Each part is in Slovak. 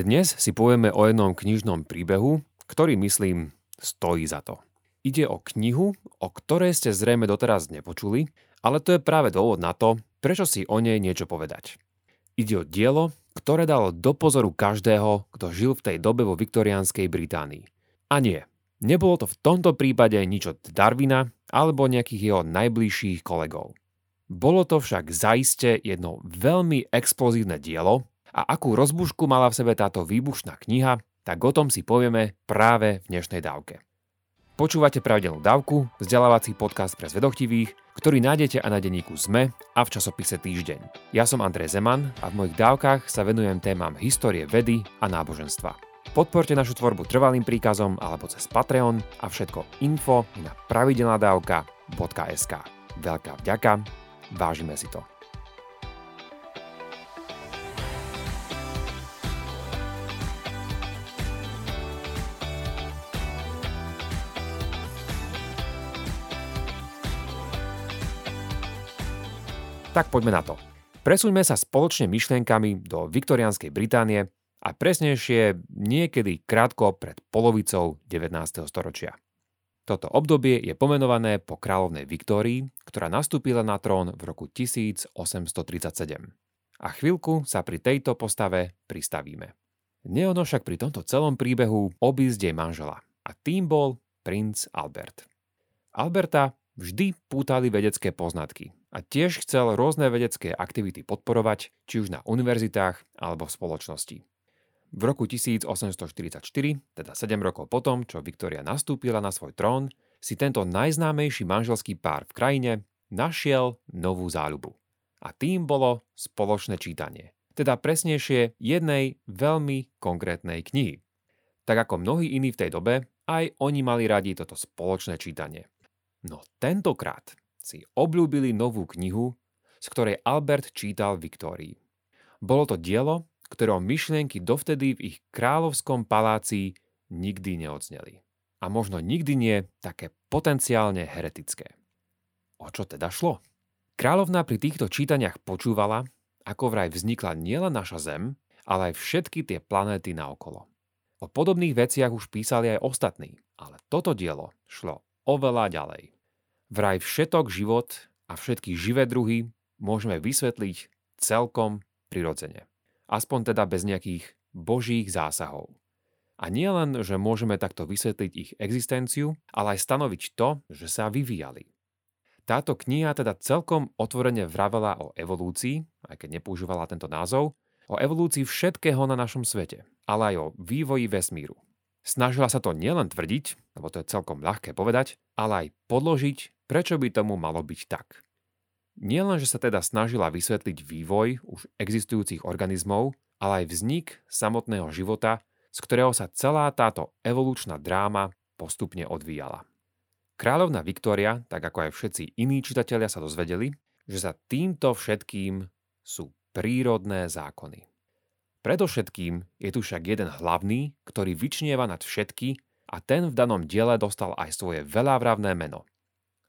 Dnes si povieme o jednom knižnom príbehu, ktorý myslím stojí za to. Ide o knihu, o ktorej ste zrejme doteraz nepočuli, ale to je práve dôvod na to, prečo si o nej niečo povedať. Ide o dielo, ktoré dalo do pozoru každého, kto žil v tej dobe vo viktoriánskej Británii. A nie, nebolo to v tomto prípade nič od Darwina alebo nejakých jeho najbližších kolegov. Bolo to však zaiste jedno veľmi explozívne dielo a akú rozbušku mala v sebe táto výbušná kniha, tak o tom si povieme práve v dnešnej dávke. Počúvate pravidelnú dávku, vzdelávací podcast pre zvedochtivých, ktorý nájdete aj na denníku ZME a v časopise Týždeň. Ja som Andrej Zeman a v mojich dávkach sa venujem témam histórie vedy a náboženstva. Podporte našu tvorbu trvalým príkazom alebo cez Patreon a všetko info na pravidelnadavka.sk. Veľká vďaka, vážime si to. Tak poďme na to. Presuňme sa spoločne myšlienkami do viktoriánskej Británie a presnejšie niekedy krátko pred polovicou 19. storočia. Toto obdobie je pomenované po kráľovnej Viktórii, ktorá nastúpila na trón v roku 1837. A chvíľku sa pri tejto postave pristavíme. Neono však pri tomto celom príbehu obísť jej manžela a tým bol princ Albert. Alberta vždy pútali vedecké poznatky a tiež chcel rôzne vedecké aktivity podporovať, či už na univerzitách alebo v spoločnosti. V roku 1844, teda 7 rokov potom, čo Viktória nastúpila na svoj trón, si tento najznámejší manželský pár v krajine našiel novú záľubu. A tým bolo spoločné čítanie. Teda presnejšie jednej veľmi konkrétnej knihy. Tak ako mnohí iní v tej dobe, aj oni mali radi toto spoločné čítanie. No tentokrát si obľúbili novú knihu, z ktorej Albert čítal Viktórii. Bolo to dielo, ktorého myšlienky dovtedy v ich kráľovskom paláci nikdy neodzneli. A možno nikdy nie také potenciálne heretické. O čo teda šlo? Kráľovná pri týchto čítaniach počúvala, ako vraj vznikla nielen naša Zem, ale aj všetky tie planéty naokolo. O podobných veciach už písali aj ostatní, ale toto dielo šlo oveľa ďalej. Vraj všetok život a všetky živé druhy môžeme vysvetliť celkom prirodzene. Aspoň teda bez nejakých božích zásahov. A nie len, že môžeme takto vysvetliť ich existenciu, ale aj stanoviť to, že sa vyvíjali. Táto kniha teda celkom otvorene vravela o evolúcii, aj keď nepoužívala tento názov, o evolúcii všetkého na našom svete, ale aj o vývoji vesmíru. Snažila sa to nielen tvrdiť, lebo to je celkom ľahké povedať, ale aj podložiť, prečo by tomu malo byť tak. Nielen, že sa teda snažila vysvetliť vývoj už existujúcich organizmov, ale aj vznik samotného života, z ktorého sa celá táto evolučná dráma postupne odvíjala. Kráľovna Viktória, tak ako aj všetci iní čitatelia sa dozvedeli, že za týmto všetkým sú prírodné zákony. Predovšetkým je tu však jeden hlavný, ktorý vyčnieva nad všetky a ten v danom diele dostal aj svoje veľávravné meno.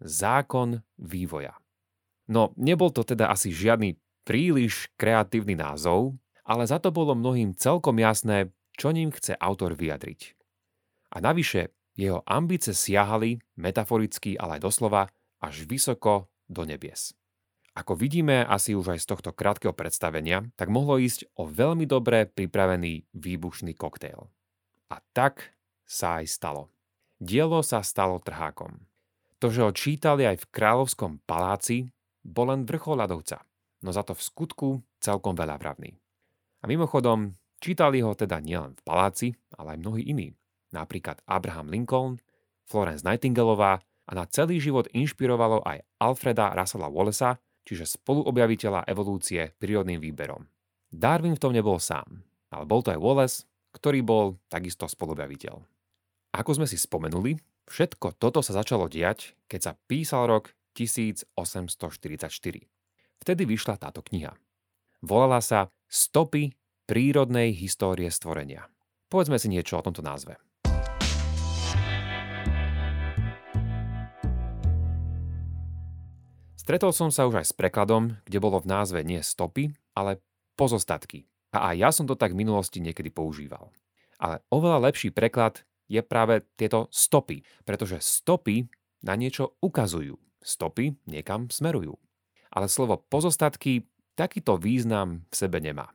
Zákon vývoja. No, nebol to teda asi žiadny príliš kreatívny názov, ale za to bolo mnohým celkom jasné, čo ním chce autor vyjadriť. A navyše, jeho ambice siahali, metaforicky, ale aj doslova, až vysoko do nebies. Ako vidíme asi už aj z tohto krátkeho predstavenia, tak mohlo ísť o veľmi dobre pripravený výbušný koktejl. A tak sa aj stalo. Dielo sa stalo trhákom. To, že ho čítali aj v kráľovskom paláci, bol len vrchol ľadovca, no za to v skutku celkom veľa vravný. A mimochodom, čítali ho teda nielen v paláci, ale aj mnohí iní. Napríklad Abraham Lincoln, Florence Nightingaleová a na celý život inšpirovalo aj Alfreda Russella Wallace'a, čiže spoluobjaviteľa evolúcie prírodným výberom. Darwin v tom nebol sám, ale bol to aj Wallace, ktorý bol takisto spolubjaviteľ. Ako sme si spomenuli, všetko toto sa začalo diať, keď sa písal rok 1844. Vtedy vyšla táto kniha. Volala sa Stopy prírodnej histórie stvorenia. Povedzme si niečo o tomto názve. Stretol som sa už aj s prekladom, kde bolo v názve nie stopy, ale pozostatky, A aj ja som to tak v minulosti niekedy používal. Ale oveľa lepší preklad je práve tieto stopy, pretože stopy na niečo ukazujú. Stopy niekam smerujú. Ale slovo pozostatky takýto význam v sebe nemá.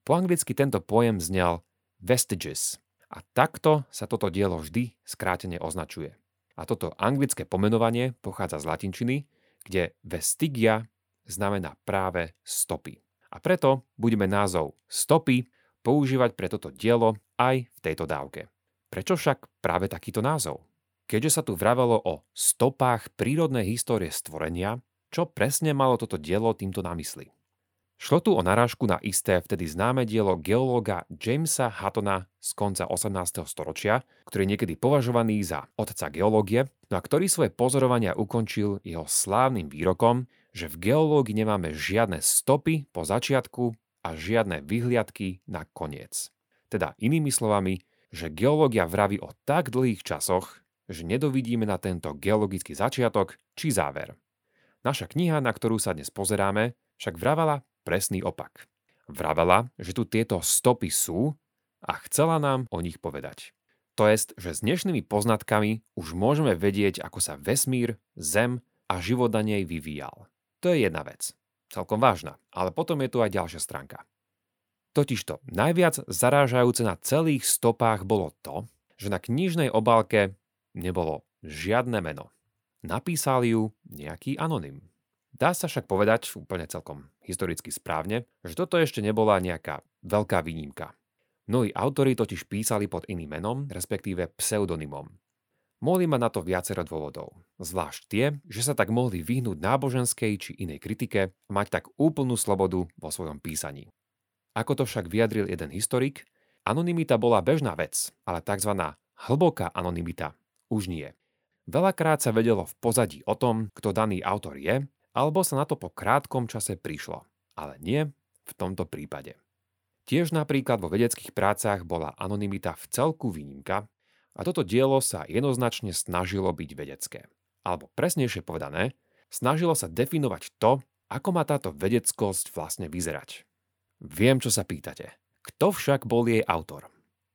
Po anglicky tento pojem znel vestiges a takto sa toto dielo vždy skrátene označuje. A toto anglické pomenovanie pochádza z latinčiny, kde vestigia znamená práve stopy. A preto budeme názov stopy používať pre toto dielo aj v tejto dávke. Prečo však práve takýto názov? Keďže sa tu vravelo o stopách prírodnej histórie stvorenia, čo presne malo toto dielo týmto na mysli? Šlo tu o narážku na isté vtedy známe dielo geológa Jamesa Hattona z konca 18. storočia, ktorý je niekedy považovaný za otca geológie, no a ktorý svoje pozorovania ukončil jeho slávnym výrokom, že v geológii nemáme žiadne stopy po začiatku a žiadne vyhliadky na koniec. Teda inými slovami, že geológia vraví o tak dlhých časoch, že nedovidíme na tento geologický začiatok či záver. Naša kniha, na ktorú sa dnes pozeráme, však vravala presný opak. Vravela, že tu tieto stopy sú a chcela nám o nich povedať. To jest, že s dnešnými poznatkami už môžeme vedieť, ako sa vesmír, Zem a život na nej vyvíjal. To je jedna vec. Celkom vážna, ale potom je tu aj ďalšia stránka. Totižto najviac zarážajúce na celých stopách bolo to, že na knižnej obálke nebolo žiadne meno. Napísal ju nejaký anonym. Dá sa však povedať úplne celkom historicky správne, že toto ešte nebola nejaká veľká výnimka. Mnohí autori totiž písali pod iným menom, respektíve pseudonymom. Mohli mať na to viacero dôvodov. Zvlášť tie, že sa tak mohli vyhnúť náboženskej či inej kritike a mať tak úplnú slobodu vo svojom písaní. Ako to však vyjadril jeden historik, anonymita bola bežná vec, ale tzv. hlboká anonymita už nie. Veľakrát sa vedelo v pozadí o tom, kto daný autor je alebo sa na to po krátkom čase prišlo, ale nie v tomto prípade. Tiež napríklad vo vedeckých prácach bola anonymita v celku výnimka a toto dielo sa jednoznačne snažilo byť vedecké. Alebo presnejšie povedané, snažilo sa definovať to, ako má táto vedeckosť vlastne vyzerať. Viem, čo sa pýtate. Kto však bol jej autor?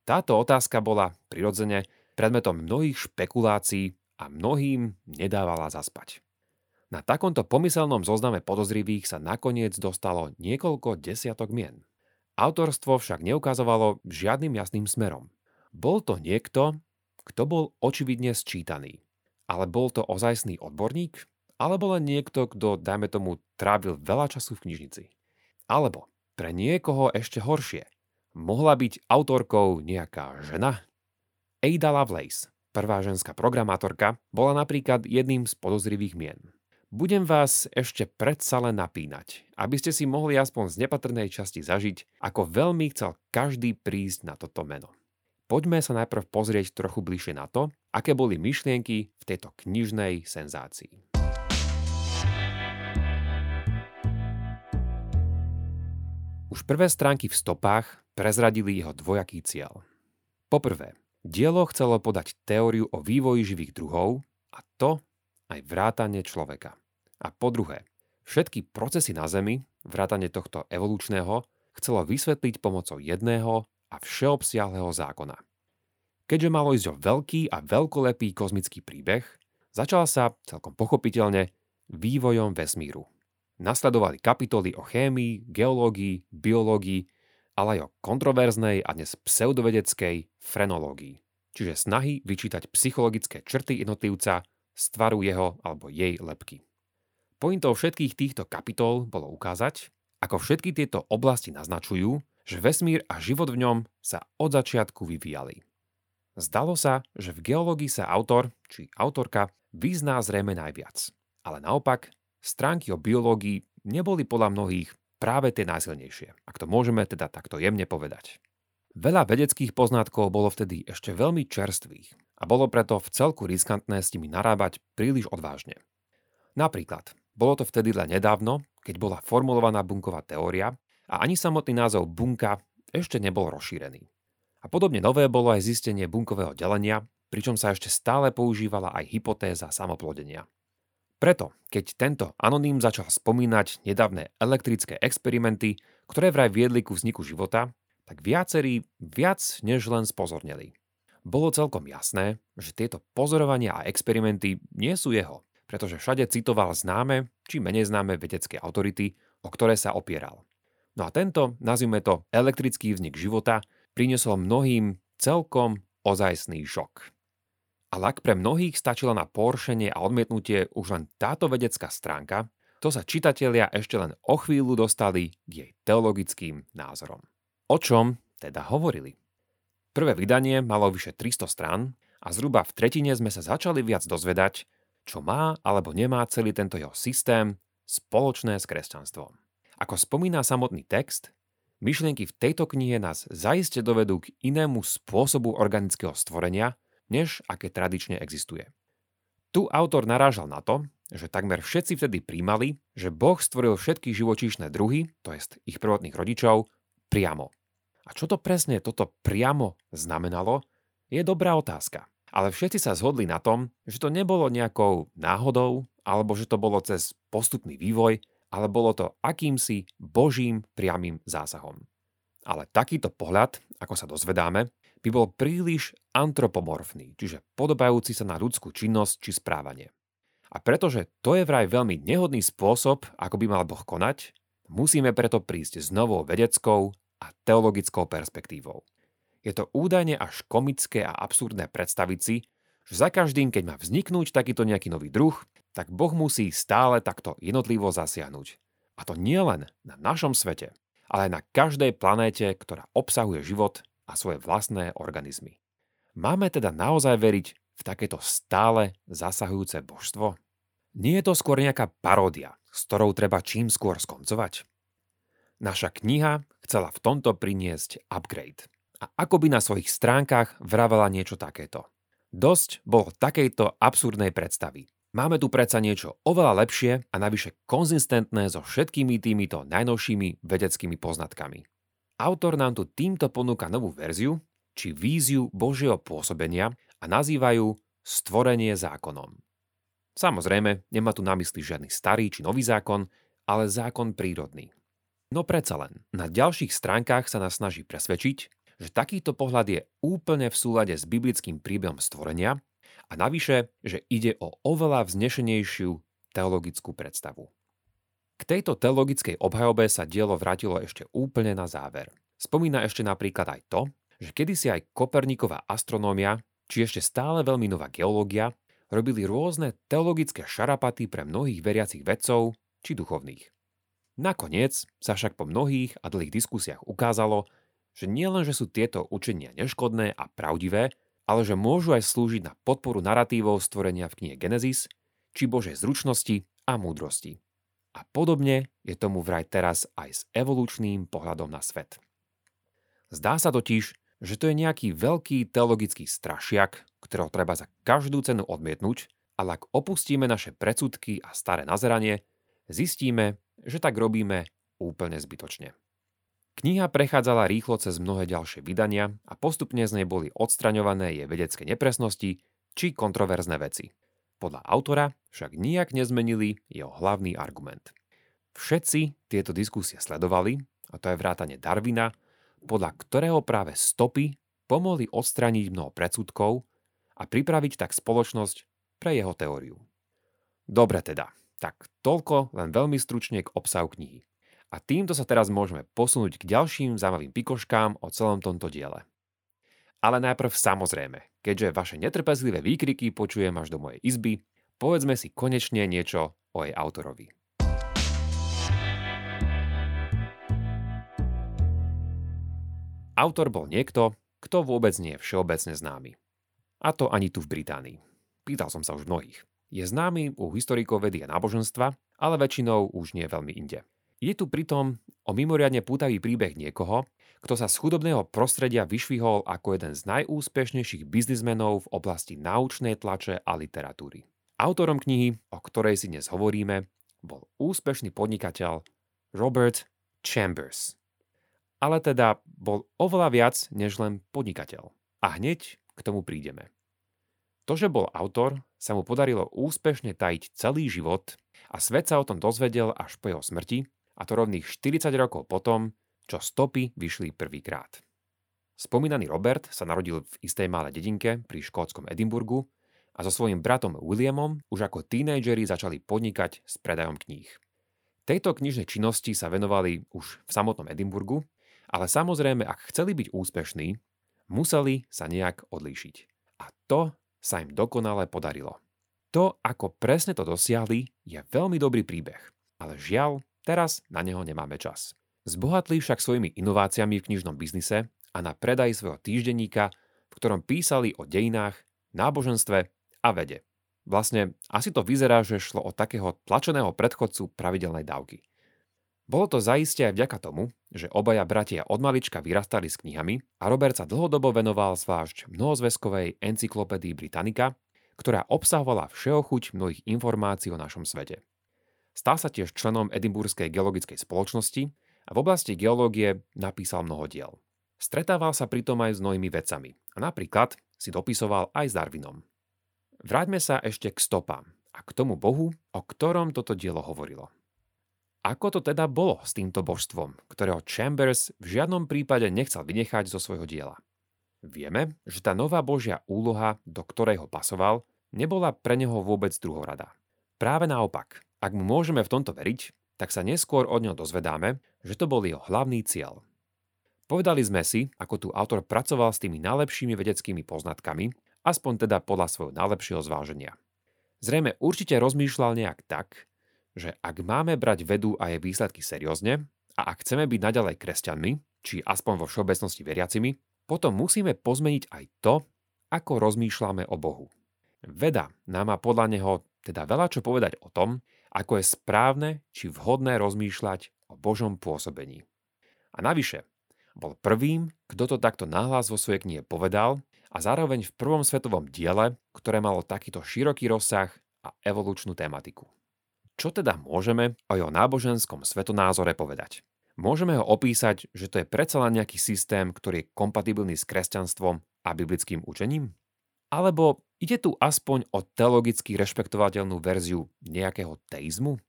Táto otázka bola, prirodzene, predmetom mnohých špekulácií a mnohým nedávala zaspať. Na takomto pomyselnom zozname podozrivých sa nakoniec dostalo niekoľko desiatok mien. Autorstvo však neukazovalo žiadnym jasným smerom. Bol to niekto, kto bol očividne sčítaný. Ale bol to ozajstný odborník? Alebo len niekto, kto, dajme tomu, trávil veľa času v knižnici? Alebo, pre niekoho ešte horšie, mohla byť autorkou nejaká žena? Ada Lovelace, prvá ženská programátorka, bola napríklad jedným z podozrivých mien. Budem vás ešte predsa len napínať, aby ste si mohli aspoň z nepatrnej časti zažiť, ako veľmi chcel každý prísť na toto meno. Poďme sa najprv pozrieť trochu bližšie na to, aké boli myšlienky v tejto knižnej senzácii. Už prvé stránky v stopách prezradili jeho dvojaký cieľ. Poprvé, dielo chcelo podať teóriu o vývoji živých druhov a to aj vrátanie človeka. A po druhé, všetky procesy na Zemi, vrátanie tohto evolučného, chcelo vysvetliť pomocou jedného a všeobsiahleho zákona. Keďže malo ísť o veľký a veľkolepý kozmický príbeh, začal sa, celkom pochopiteľne, vývojom vesmíru. Nasledovali kapitoly o chémii, geológii, biológii, ale aj o kontroverznej a dnes pseudovedeckej frenológii, čiže snahy vyčítať psychologické črty jednotlivca z tvaru jeho alebo jej lepky. Pointou všetkých týchto kapitol bolo ukázať, ako všetky tieto oblasti naznačujú, že vesmír a život v ňom sa od začiatku vyvíjali. Zdalo sa, že v geológii sa autor či autorka vyzná zrejme najviac. Ale naopak, stránky o biológii neboli podľa mnohých práve tie najsilnejšie, ak to môžeme teda takto jemne povedať. Veľa vedeckých poznatkov bolo vtedy ešte veľmi čerstvých a bolo preto v celku riskantné s nimi narábať príliš odvážne. Napríklad, bolo to vtedy len nedávno, keď bola formulovaná bunková teória a ani samotný názov bunka ešte nebol rozšírený. A podobne nové bolo aj zistenie bunkového delenia, pričom sa ešte stále používala aj hypotéza samoplodenia. Preto, keď tento anonym začal spomínať nedávne elektrické experimenty, ktoré vraj viedli ku vzniku života, tak viacerí viac než len spozorneli. Bolo celkom jasné, že tieto pozorovania a experimenty nie sú jeho, pretože všade citoval známe či menej známe vedecké autority, o ktoré sa opieral. No a tento, nazvime to elektrický vznik života, priniesol mnohým celkom ozajstný šok. Ale ak pre mnohých stačila na poršenie a odmietnutie už len táto vedecká stránka, to sa čitatelia ešte len o chvíľu dostali k jej teologickým názorom. O čom teda hovorili? Prvé vydanie malo vyše 300 strán a zhruba v tretine sme sa začali viac dozvedať, čo má alebo nemá celý tento jeho systém spoločné s kresťanstvom. Ako spomína samotný text, myšlienky v tejto knihe nás zaiste dovedú k inému spôsobu organického stvorenia, než aké tradične existuje. Tu autor narážal na to, že takmer všetci vtedy príjmali, že Boh stvoril všetky živočíšne druhy, to jest ich prvotných rodičov, priamo. A čo to presne toto priamo znamenalo, je dobrá otázka. Ale všetci sa zhodli na tom, že to nebolo nejakou náhodou, alebo že to bolo cez postupný vývoj, ale bolo to akýmsi božím priamým zásahom. Ale takýto pohľad, ako sa dozvedáme, by bol príliš antropomorfný, čiže podobajúci sa na ľudskú činnosť či správanie. A pretože to je vraj veľmi nehodný spôsob, ako by mal Boh konať, musíme preto prísť s novou vedeckou a teologickou perspektívou. Je to údajne až komické a absurdné predstaviť si, že za každým, keď má vzniknúť takýto nejaký nový druh, tak Boh musí stále takto jednotlivo zasiahnuť. A to nie len na našom svete, ale aj na každej planéte, ktorá obsahuje život a svoje vlastné organizmy. Máme teda naozaj veriť v takéto stále zasahujúce božstvo? Nie je to skôr nejaká paródia, s ktorou treba čím skôr skoncovať? Naša kniha chcela v tomto priniesť upgrade. A ako by na svojich stránkach vravela niečo takéto. Dosť bolo takejto absurdnej predstavy. Máme tu predsa niečo oveľa lepšie a navyše konzistentné so všetkými týmito najnovšími vedeckými poznatkami. Autor nám tu týmto ponúka novú verziu, či víziu Božieho pôsobenia a nazývajú stvorenie zákonom. Samozrejme, nemá tu na mysli žiadny starý či nový zákon, ale zákon prírodný. No predsa len, na ďalších stránkach sa nás snaží presvedčiť, že takýto pohľad je úplne v súlade s biblickým príbehom stvorenia a navyše, že ide o oveľa vznešenejšiu teologickú predstavu. K tejto teologickej obhajobe sa dielo vrátilo ešte úplne na záver. Spomína ešte napríklad aj to, že kedysi aj Koperníková astronómia, či ešte stále veľmi nová geológia, robili rôzne teologické šarapaty pre mnohých veriacich vedcov či duchovných. Nakoniec sa však po mnohých a dlhých diskusiách ukázalo, že nielen, že sú tieto učenia neškodné a pravdivé, ale že môžu aj slúžiť na podporu narratívov stvorenia v knihe Genesis, či Božej zručnosti a múdrosti. A podobne je tomu vraj teraz aj s evolučným pohľadom na svet. Zdá sa totiž, že to je nejaký veľký teologický strašiak, ktorého treba za každú cenu odmietnúť, ale ak opustíme naše predsudky a staré nazeranie, zistíme, že tak robíme úplne zbytočne. Kniha prechádzala rýchlo cez mnohé ďalšie vydania a postupne z nej boli odstraňované jej vedecké nepresnosti či kontroverzné veci. Podľa autora však nijak nezmenili jeho hlavný argument. Všetci tieto diskusie sledovali, a to je vrátane Darwina, podľa ktorého práve stopy pomohli odstraniť mnoho predsudkov a pripraviť tak spoločnosť pre jeho teóriu. Dobre teda, tak toľko len veľmi stručne k obsahu knihy. A týmto sa teraz môžeme posunúť k ďalším zaujímavým pikoškám o celom tomto diele. Ale najprv samozrejme, keďže vaše netrpezlivé výkriky počujem až do mojej izby, povedzme si konečne niečo o jej autorovi. Autor bol niekto, kto vôbec nie je všeobecne známy. A to ani tu v Británii. Pýtal som sa už mnohých. Je známy u historikov vedy a náboženstva, ale väčšinou už nie veľmi inde. Je tu pritom o mimoriadne pútavý príbeh niekoho, kto sa z chudobného prostredia vyšvihol ako jeden z najúspešnejších biznismenov v oblasti náučnej tlače a literatúry. Autorom knihy, o ktorej si dnes hovoríme, bol úspešný podnikateľ Robert Chambers. Ale teda bol oveľa viac než len podnikateľ. A hneď k tomu prídeme. To, že bol autor, sa mu podarilo úspešne tajiť celý život a svet sa o tom dozvedel až po jeho smrti, a to rovných 40 rokov potom, čo stopy vyšli prvýkrát. Spomínaný Robert sa narodil v istej malej dedinke pri škótskom Edimburgu a so svojím bratom Williamom už ako tínejdžeri začali podnikať s predajom kníh. Tejto knižnej činnosti sa venovali už v samotnom Edimburgu, ale samozrejme, ak chceli byť úspešní, museli sa nejak odlíšiť. A to sa im dokonale podarilo. To, ako presne to dosiahli, je veľmi dobrý príbeh, ale žiaľ, teraz na neho nemáme čas. Zbohatli však svojimi inováciami v knižnom biznise a na predaj svojho týždenníka, v ktorom písali o dejinách, náboženstve a vede. Vlastne asi to vyzerá, že šlo o takého tlačeného predchodcu pravidelnej dávky. Bolo to zaiste aj vďaka tomu, že obaja bratia od malička vyrastali s knihami a Robert sa dlhodobo venoval zvlášť mnohozväzkovej encyklopédii Britannica, ktorá obsahovala všeochuť mnohých informácií o našom svete. Stal sa tiež členom Edimburskej geologickej spoločnosti a v oblasti geológie napísal mnoho diel. Stretával sa pritom aj s mnohými vecami a napríklad si dopisoval aj s Darwinom. Vráťme sa ešte k stopám a k tomu bohu, o ktorom toto dielo hovorilo. Ako to teda bolo s týmto božstvom, ktorého Chambers v žiadnom prípade nechcel vynechať zo svojho diela? Vieme, že tá nová božia úloha, do ktorej ho pasoval, nebola pre neho vôbec druhorada. Práve naopak, ak mu môžeme v tomto veriť, tak sa neskôr od neho dozvedáme, že to bol jeho hlavný cieľ. Povedali sme si, ako tu autor pracoval s tými najlepšími vedeckými poznatkami, aspoň teda podľa svojho najlepšieho zváženia. Zrejme určite rozmýšľal nejak tak, že ak máme brať vedu a jej výsledky seriózne a ak chceme byť naďalej kresťanmi, či aspoň vo všeobecnosti veriacimi, potom musíme pozmeniť aj to, ako rozmýšľame o Bohu. Veda nám má podľa neho teda veľa čo povedať o tom, ako je správne či vhodné rozmýšľať o Božom pôsobení. A navyše, bol prvým, kto to takto nahlas vo svojej knihe povedal a zároveň v prvom svetovom diele, ktoré malo takýto široký rozsah a evolučnú tematiku. Čo teda môžeme o jeho náboženskom svetonázore povedať? Môžeme ho opísať, že to je predsa len nejaký systém, ktorý je kompatibilný s kresťanstvom a biblickým učením? Alebo ide tu aspoň o teologicky rešpektovateľnú verziu nejakého teizmu?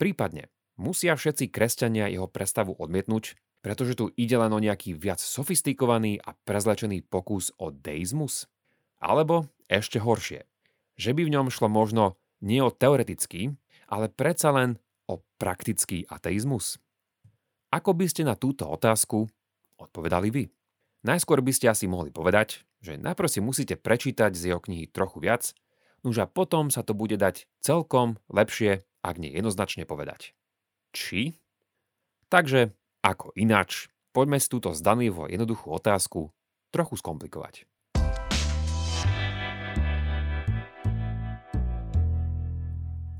Prípadne, musia všetci kresťania jeho predstavu odmietnúť, pretože tu ide len o nejaký viac sofistikovaný a prezlečený pokus o deizmus? Alebo ešte horšie, že by v ňom šlo možno nie o teoretický, ale predsa len o praktický ateizmus? Ako by ste na túto otázku odpovedali vy? Najskôr by ste asi mohli povedať, že najprv si musíte prečítať z jeho knihy trochu viac, nuž a potom sa to bude dať celkom lepšie, ak nie jednoznačne povedať. Či? Takže, ako ináč, poďme si túto zdanlivo jednoduchú otázku trochu skomplikovať.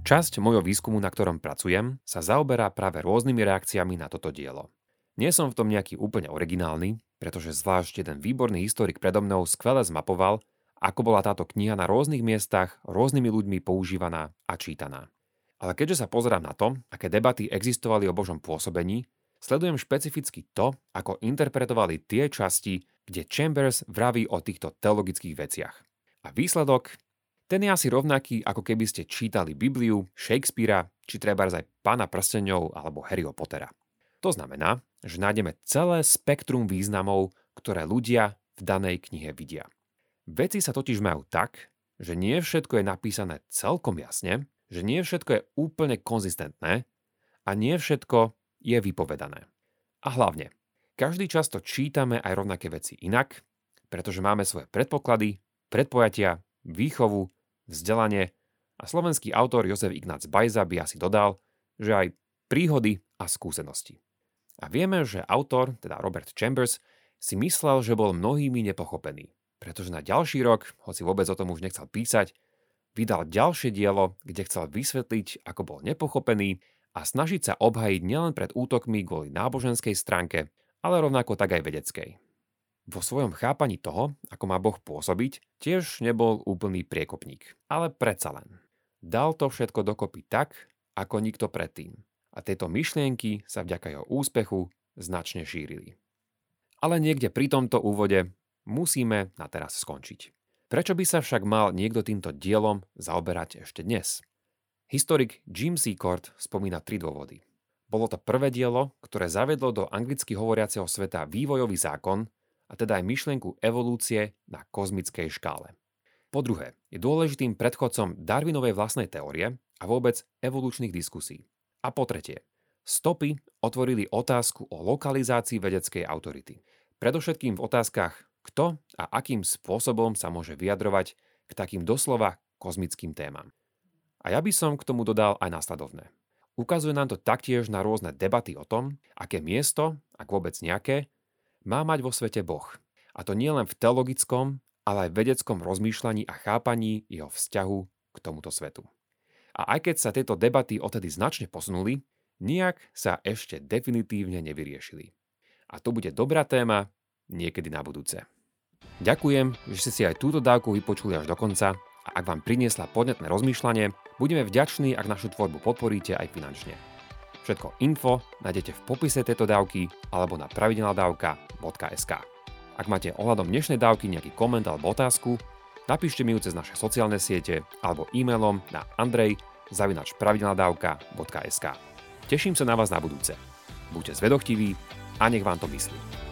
Časť mojho výskumu, na ktorom pracujem, sa zaoberá práve rôznymi reakciami na toto dielo. Nie som v tom nejaký úplne originálny, pretože zvlášť jeden výborný historik predo mnou skvele zmapoval, ako bola táto kniha na rôznych miestach rôznymi ľuďmi používaná a čítaná. Ale keďže sa pozerám na to, aké debaty existovali o Božom pôsobení, sledujem špecificky to, ako interpretovali tie časti, kde Chambers vraví o týchto teologických veciach. A výsledok ten je asi rovnaký, ako keby ste čítali Bibliu, Shakespearea, či treba aj Pána prstenov alebo Harryho Pottera. To znamená, že nájdeme celé spektrum významov, ktoré ľudia v danej knihe vidia. Veci sa totiž majú tak, že nie všetko je napísané celkom jasne, že nie všetko je úplne konzistentné a nie všetko je vypovedané. A hlavne, každý často čítame aj rovnaké veci inak, pretože máme svoje predpoklady, predpojatia, výchovu vzdelanie a slovenský autor Jozef Ignác Bajza by asi dodal, že aj príhody a skúsenosti. A vieme, že autor, teda Robert Chambers, si myslel, že bol mnohými nepochopený, pretože na ďalší rok, hoci vôbec o tom už nechcel písať, vydal ďalšie dielo, kde chcel vysvetliť, ako bol nepochopený a snažiť sa obhajiť nielen pred útokmi kvôli náboženskej stránke, ale rovnako tak aj vedeckej. Vo svojom chápaní toho, ako má Boh pôsobiť, tiež nebol úplný priekopník, ale predsa len. Dal to všetko dokopy tak, ako nikto predtým. A tieto myšlienky sa vďaka jeho úspechu značne šírili. Ale niekde pri tomto úvode musíme na teraz skončiť. Prečo by sa však mal niekto týmto dielom zaoberať ešte dnes? Historik Jim Secord spomína tri dôvody. Bolo to prvé dielo, ktoré zavedlo do anglicky hovoriaceho sveta vývojový zákon, a teda aj myšlienku evolúcie na kozmickej škále. Po druhé, je dôležitým predchodcom Darwinovej vlastnej teórie a vôbec evolučných diskusí. A po tretie, stopy otvorili otázku o lokalizácii vedeckej autority. Predovšetkým v otázkach, kto a akým spôsobom sa môže vyjadrovať k takým doslova kozmickým témam. A ja by som k tomu dodal aj následovné. Ukazuje nám to taktiež na rôzne debaty o tom, aké miesto, ak vôbec nejaké, má mať vo svete Boh. A to nie len v teologickom, ale aj vedeckom rozmýšľaní a chápaní jeho vzťahu k tomuto svetu. A aj keď sa tieto debaty odtedy značne posunuli, nijak sa ešte definitívne nevyriešili. A to bude dobrá téma niekedy na budúce. Ďakujem, že ste si aj túto dávku vypočuli až do konca a ak vám priniesla podnetné rozmýšľanie, budeme vďační, ak našu tvorbu podporíte aj finančne. Všetko info nájdete v popise tejto dávky alebo na pravidelnadavka.sk. Ak máte ohľadom dnešnej dávky nejaký koment alebo otázku, napíšte mi ju cez naše sociálne siete alebo e-mailom na andrej Teším sa na vás na budúce. Buďte zvedochtiví a nech vám to myslí.